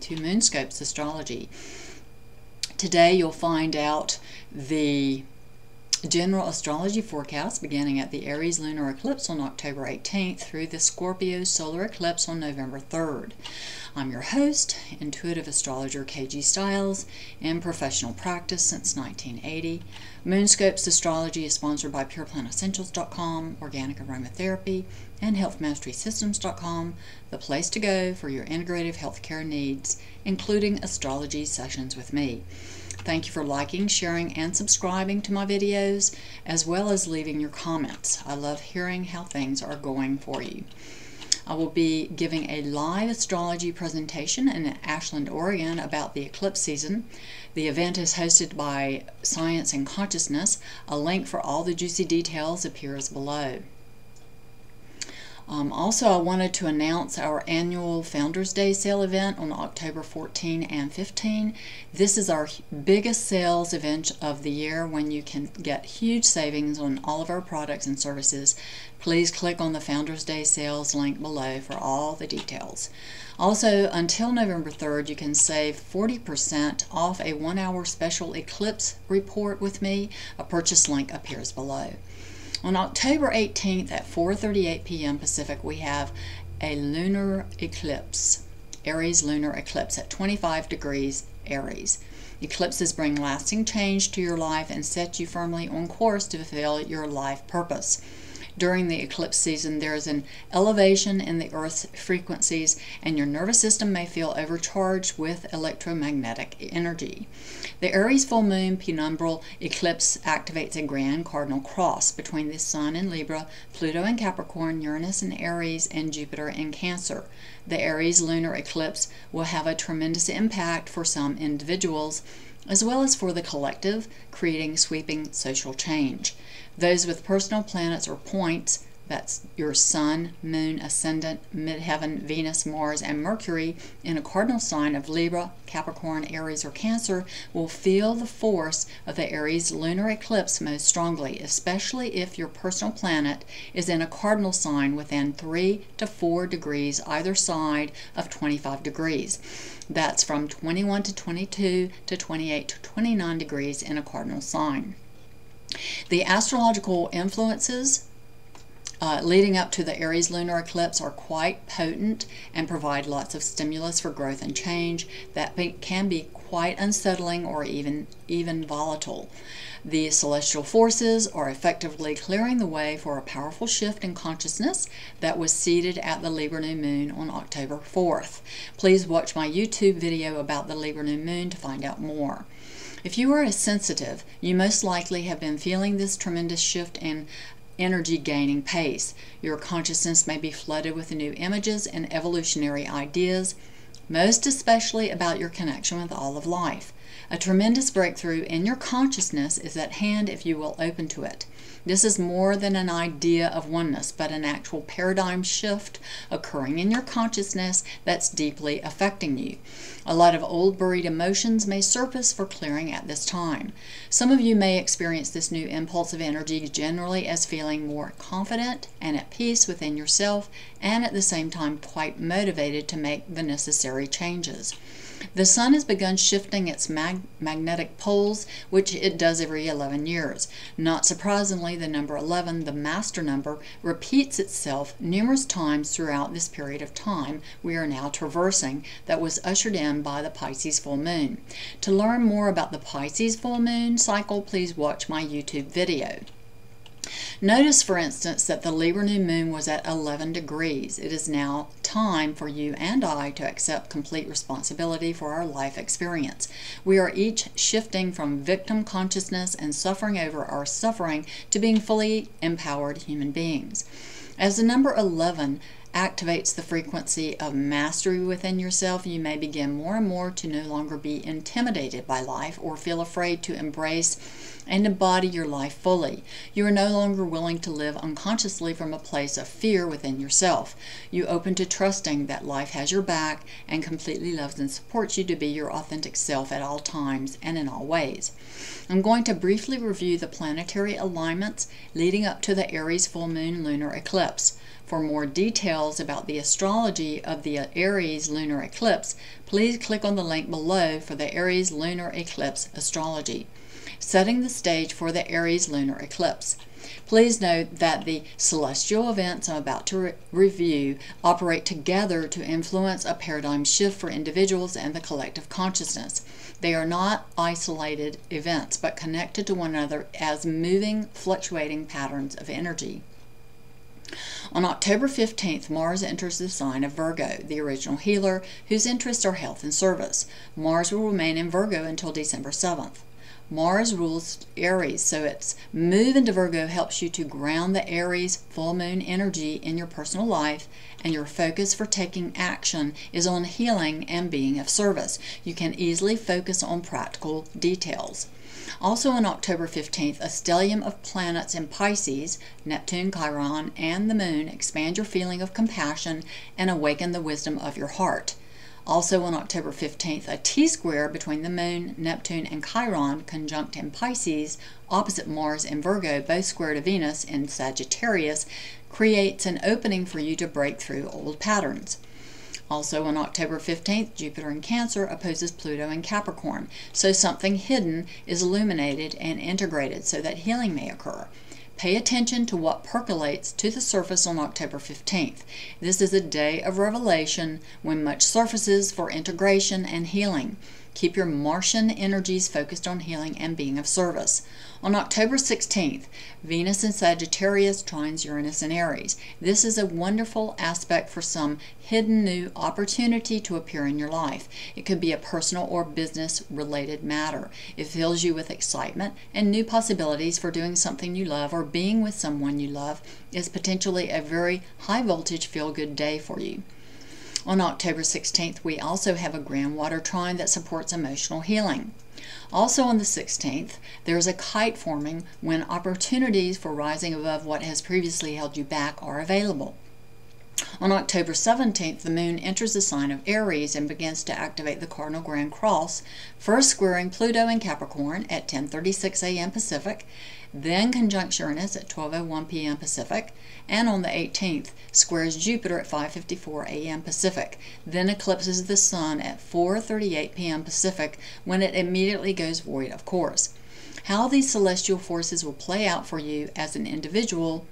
To Moonscopes Astrology. Today you'll find out the general astrology forecast beginning at the Aries lunar eclipse on October 18th through the Scorpio solar eclipse on November 3rd. I'm your host, intuitive astrologer KG Stiles, in professional practice since 1980. Moonscopes Astrology is sponsored by PurePlantEssentials.com, Organic Aromatherapy, and HealthMasterySystems.com, the place to go for your integrative healthcare needs, including astrology sessions with me. Thank you for liking, sharing, and subscribing to my videos, as well as leaving your comments. I love hearing how things are going for you. I will be giving a live astrology presentation in Ashland, Oregon about the eclipse season. The event is hosted by Science and Consciousness. A link for all the juicy details appears below. Um, also, I wanted to announce our annual Founders Day sale event on October 14 and 15. This is our biggest sales event of the year when you can get huge savings on all of our products and services. Please click on the Founders Day sales link below for all the details. Also, until November 3rd, you can save 40% off a one hour special eclipse report with me. A purchase link appears below. On October 18th at 4:38 p.m. Pacific, we have a lunar eclipse, Aries lunar eclipse at 25 degrees Aries. Eclipses bring lasting change to your life and set you firmly on course to fulfill your life purpose during the eclipse season, there is an elevation in the Earth's frequencies, and your nervous system may feel overcharged with electromagnetic energy. The Aries full moon penumbral eclipse activates a grand cardinal cross between the Sun in Libra, Pluto in Capricorn, Uranus in Aries, and Jupiter in Cancer. The Aries lunar eclipse will have a tremendous impact for some individuals as well as for the collective, creating sweeping social change. Those with personal planets or points, that's your Sun, Moon, Ascendant, Midheaven, Venus, Mars, and Mercury, in a cardinal sign of Libra, Capricorn, Aries, or Cancer, will feel the force of the Aries lunar eclipse most strongly, especially if your personal planet is in a cardinal sign within 3 to 4 degrees either side of 25 degrees. That's from 21 to 22 to 28 to 29 degrees in a cardinal sign. The astrological influences uh, leading up to the Aries lunar eclipse are quite potent and provide lots of stimulus for growth and change that be, can be quite unsettling or even even volatile. The celestial forces are effectively clearing the way for a powerful shift in consciousness that was seeded at the Libra new moon on October 4th. Please watch my YouTube video about the Libra new moon to find out more. If you are a sensitive, you most likely have been feeling this tremendous shift in energy gaining pace. Your consciousness may be flooded with new images and evolutionary ideas, most especially about your connection with all of life. A tremendous breakthrough in your consciousness is at hand if you will open to it. This is more than an idea of oneness, but an actual paradigm shift occurring in your consciousness that's deeply affecting you. A lot of old buried emotions may surface for clearing at this time. Some of you may experience this new impulse of energy generally as feeling more confident and at peace within yourself, and at the same time quite motivated to make the necessary changes. The sun has begun shifting its mag magnetic poles, which it does every 11 years. Not surprisingly, the number 11, the master number, repeats itself numerous times throughout this period of time we are now traversing that was ushered in by the Pisces full moon. To learn more about the Pisces full moon cycle, please watch my YouTube video. Notice, for instance, that the Libra new moon was at 11 degrees. It is now time for you and I to accept complete responsibility for our life experience. We are each shifting from victim consciousness and suffering over our suffering to being fully empowered human beings. As the number 11 activates the frequency of mastery within yourself, you may begin more and more to no longer be intimidated by life or feel afraid to embrace and embody your life fully. You are no longer willing to live unconsciously from a place of fear within yourself. You open to trusting that life has your back and completely loves and supports you to be your authentic self at all times and in all ways. I'm going to briefly review the planetary alignments leading up to the Aries full moon lunar eclipse. For more details about the astrology of the Aries lunar eclipse, please click on the link below for the Aries lunar eclipse astrology. Setting the stage for the Aries lunar eclipse. Please note that the celestial events I'm about to re review operate together to influence a paradigm shift for individuals and the collective consciousness. They are not isolated events, but connected to one another as moving, fluctuating patterns of energy. On October 15th, Mars enters the sign of Virgo, the original healer, whose interests are health and service. Mars will remain in Virgo until December 7th. Mars rules Aries, so its move into Virgo helps you to ground the Aries full moon energy in your personal life, and your focus for taking action is on healing and being of service. You can easily focus on practical details. Also on October 15th, a stellium of planets in Pisces, Neptune, Chiron, and the Moon expand your feeling of compassion and awaken the wisdom of your heart. Also on October 15th, a T square between the Moon, Neptune, and Chiron conjunct in Pisces, opposite Mars and Virgo, both square to Venus in Sagittarius, creates an opening for you to break through old patterns. Also on October 15th, Jupiter in Cancer opposes Pluto in Capricorn, so something hidden is illuminated and integrated so that healing may occur. Pay attention to what percolates to the surface on October 15th. This is a day of revelation when much surfaces for integration and healing. Keep your Martian energies focused on healing and being of service. On October 16th, Venus in Sagittarius trines Uranus in Aries. This is a wonderful aspect for some hidden new opportunity to appear in your life. It could be a personal or business related matter. It fills you with excitement and new possibilities for doing something you love or being with someone you love is potentially a very high voltage feel good day for you. On October 16th, we also have a grand water trine that supports emotional healing. Also on the 16th, there is a kite forming when opportunities for rising above what has previously held you back are available. On October 17th, the moon enters the sign of Aries and begins to activate the cardinal grand cross, first squaring Pluto in Capricorn at 10:36 a.m. Pacific, then conjuncts Uranus at 12:01 p.m. Pacific, and on the 18th squares Jupiter at 5:54 a.m. Pacific, then eclipses the sun at 4:38 p.m. Pacific when it immediately goes void of course. How these celestial forces will play out for you as an individual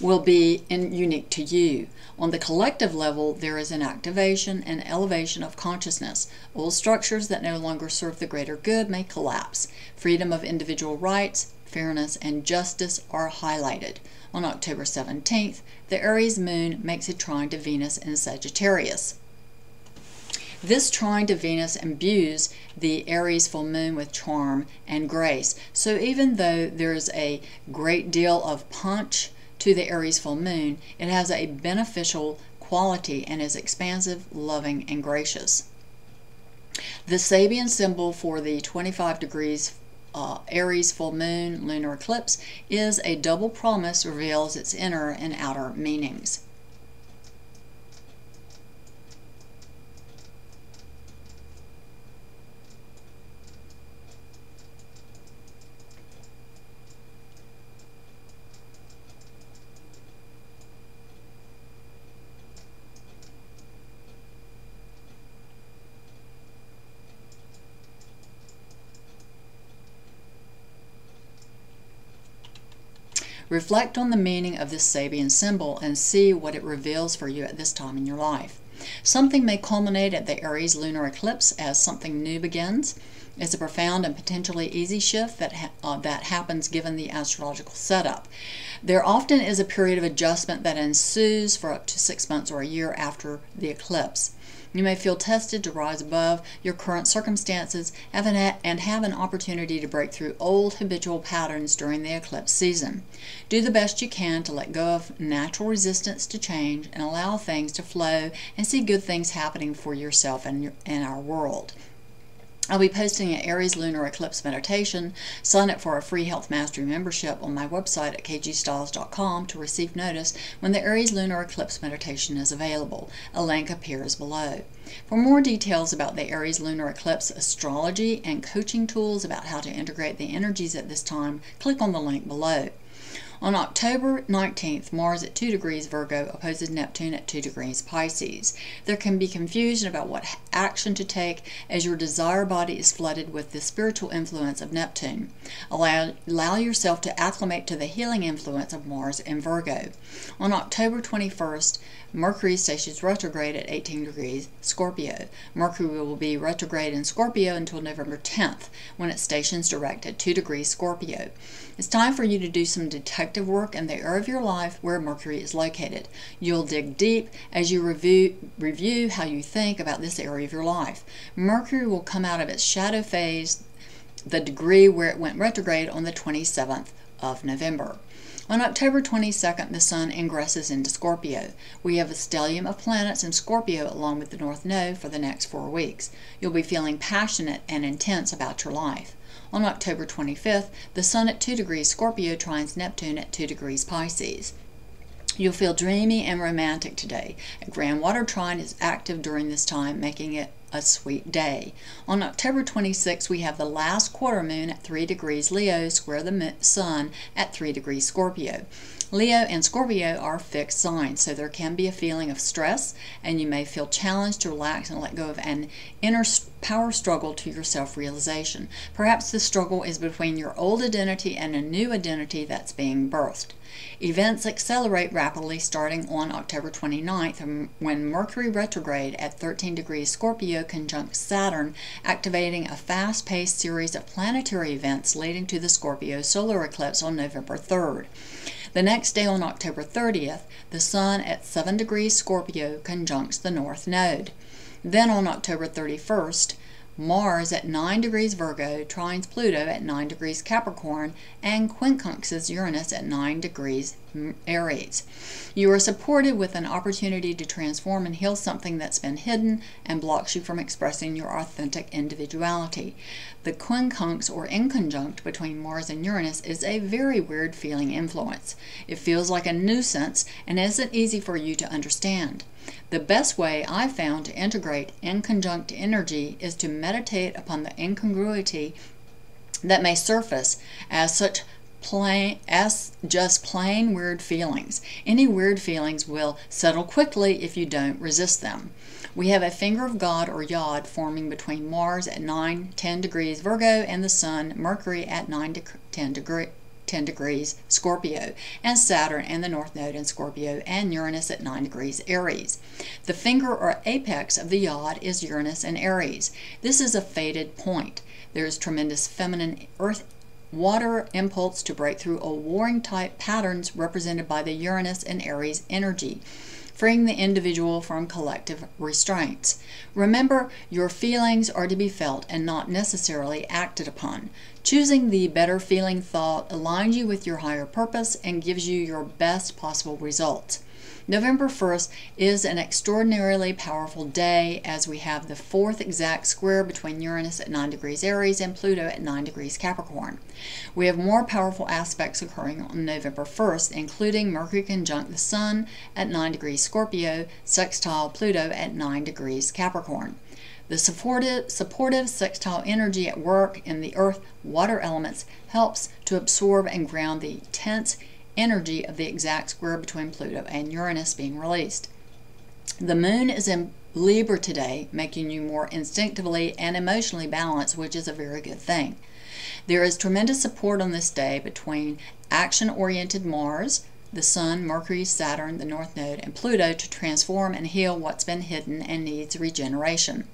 will be in, unique to you. On the collective level, there is an activation and elevation of consciousness. Old structures that no longer serve the greater good may collapse. Freedom of individual rights, fairness, and justice are highlighted. On October 17th, the Aries moon makes a trine to Venus in Sagittarius. This trine to Venus imbues the Aries full moon with charm and grace. So even though there's a great deal of punch to the Aries full moon, it has a beneficial quality and is expansive, loving, and gracious. The Sabian symbol for the 25 degrees uh, Aries full moon lunar eclipse is a double promise reveals its inner and outer meanings. Reflect on the meaning of this Sabian symbol and see what it reveals for you at this time in your life. Something may culminate at the Aries lunar eclipse as something new begins. It's a profound and potentially easy shift that, ha uh, that happens given the astrological setup. There often is a period of adjustment that ensues for up to six months or a year after the eclipse. You may feel tested to rise above your current circumstances and have an opportunity to break through old habitual patterns during the eclipse season. Do the best you can to let go of natural resistance to change and allow things to flow and see good things happening for yourself and, your, and our world. I'll be posting an Aries lunar eclipse meditation. Sign up for a free Health Mastery membership on my website at kgstiles.com to receive notice when the Aries lunar eclipse meditation is available. A link appears below. For more details about the Aries lunar eclipse astrology and coaching tools about how to integrate the energies at this time, click on the link below. On October 19th, Mars at 2 degrees Virgo opposes Neptune at 2 degrees Pisces. There can be confusion about what action to take as your desire body is flooded with the spiritual influence of Neptune. Allow, allow yourself to acclimate to the healing influence of Mars in Virgo. On October 21st, Mercury stations retrograde at 18 degrees Scorpio. Mercury will be retrograde in Scorpio until November 10th, when it stations direct at 2 degrees Scorpio. It's time for you to do some work in the area of your life where Mercury is located. You'll dig deep as you review, review how you think about this area of your life. Mercury will come out of its shadow phase, the degree where it went retrograde on the 27th of November. On October 22nd, the Sun ingresses into Scorpio. We have a stellium of planets in Scorpio along with the North Node for the next four weeks. You'll be feeling passionate and intense about your life. On October 25th, the Sun at 2 degrees Scorpio trines Neptune at 2 degrees Pisces. You'll feel dreamy and romantic today. A grand water trine is active during this time, making it a sweet day. On October 26, we have the last quarter moon at 3 degrees Leo square the sun at 3 degrees Scorpio. Leo and Scorpio are fixed signs, so there can be a feeling of stress, and you may feel challenged to relax and let go of an inner power struggle to your self realization. Perhaps the struggle is between your old identity and a new identity that's being birthed. Events accelerate rapidly starting on October 29th um, when Mercury retrograde at 13 degrees Scorpio conjuncts Saturn, activating a fast paced series of planetary events leading to the Scorpio solar eclipse on November 3rd. The next day on October 30th, the Sun at 7 degrees Scorpio conjuncts the North Node. Then on October 31st, Mars at 9 degrees Virgo trines Pluto at 9 degrees Capricorn and quincunxes Uranus at 9 degrees Aries. You are supported with an opportunity to transform and heal something that's been hidden and blocks you from expressing your authentic individuality. The quincunx or inconjunct between Mars and Uranus is a very weird feeling influence. It feels like a nuisance and isn't easy for you to understand. The best way I've found to integrate inconjunct energy is to meditate upon the incongruity that may surface as such plain as just plain weird feelings. Any weird feelings will settle quickly if you don't resist them. We have a finger of God or Yod forming between Mars at 9 10 degrees Virgo and the Sun Mercury at 9 to 10 degrees 10 degrees Scorpio, and Saturn and the North Node in Scorpio, and Uranus at 9 degrees Aries. The finger or apex of the yod is Uranus and Aries. This is a fated point. There is tremendous feminine earth water impulse to break through a warring type patterns represented by the Uranus and Aries energy freeing the individual from collective restraints. Remember, your feelings are to be felt and not necessarily acted upon. Choosing the better feeling thought aligns you with your higher purpose and gives you your best possible results. November 1st is an extraordinarily powerful day as we have the fourth exact square between Uranus at 9 degrees Aries and Pluto at 9 degrees Capricorn. We have more powerful aspects occurring on November 1st, including Mercury conjunct the Sun at 9 degrees Scorpio, sextile Pluto at 9 degrees Capricorn. The supportive, supportive sextile energy at work in the earth water elements helps to absorb and ground the tense energy of the exact square between Pluto and Uranus being released. The moon is in Libra today, making you more instinctively and emotionally balanced, which is a very good thing. There is tremendous support on this day between action oriented Mars, the Sun, Mercury, Saturn, the North Node, and Pluto to transform and heal what's been hidden and needs regeneration.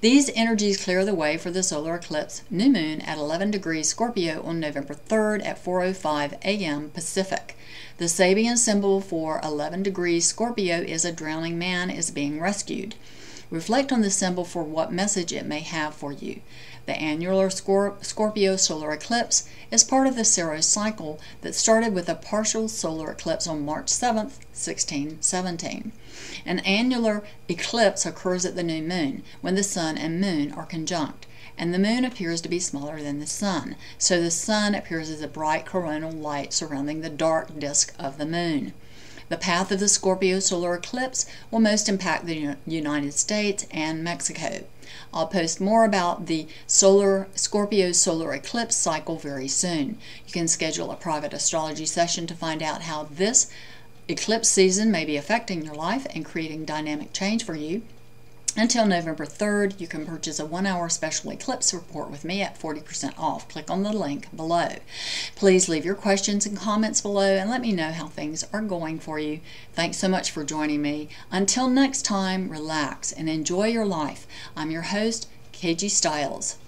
These energies clear the way for the solar eclipse new moon at 11 degrees Scorpio on November 3rd at 4:05 a.m. Pacific. The Sabian symbol for 11 degrees Scorpio is a drowning man is being rescued. Reflect on the symbol for what message it may have for you. The annular Scorpio solar eclipse is part of the Saros cycle that started with a partial solar eclipse on March 7, 1617. An annular eclipse occurs at the new moon when the sun and moon are conjunct and the moon appears to be smaller than the sun, so the sun appears as a bright coronal light surrounding the dark disk of the moon. The path of the Scorpio solar eclipse will most impact the United States and Mexico. I'll post more about the solar Scorpio solar eclipse cycle very soon. You can schedule a private astrology session to find out how this eclipse season may be affecting your life and creating dynamic change for you. Until November 3rd, you can purchase a one hour special eclipse report with me at 40% off. Click on the link below. Please leave your questions and comments below and let me know how things are going for you. Thanks so much for joining me. Until next time, relax and enjoy your life. I'm your host, KG Stiles.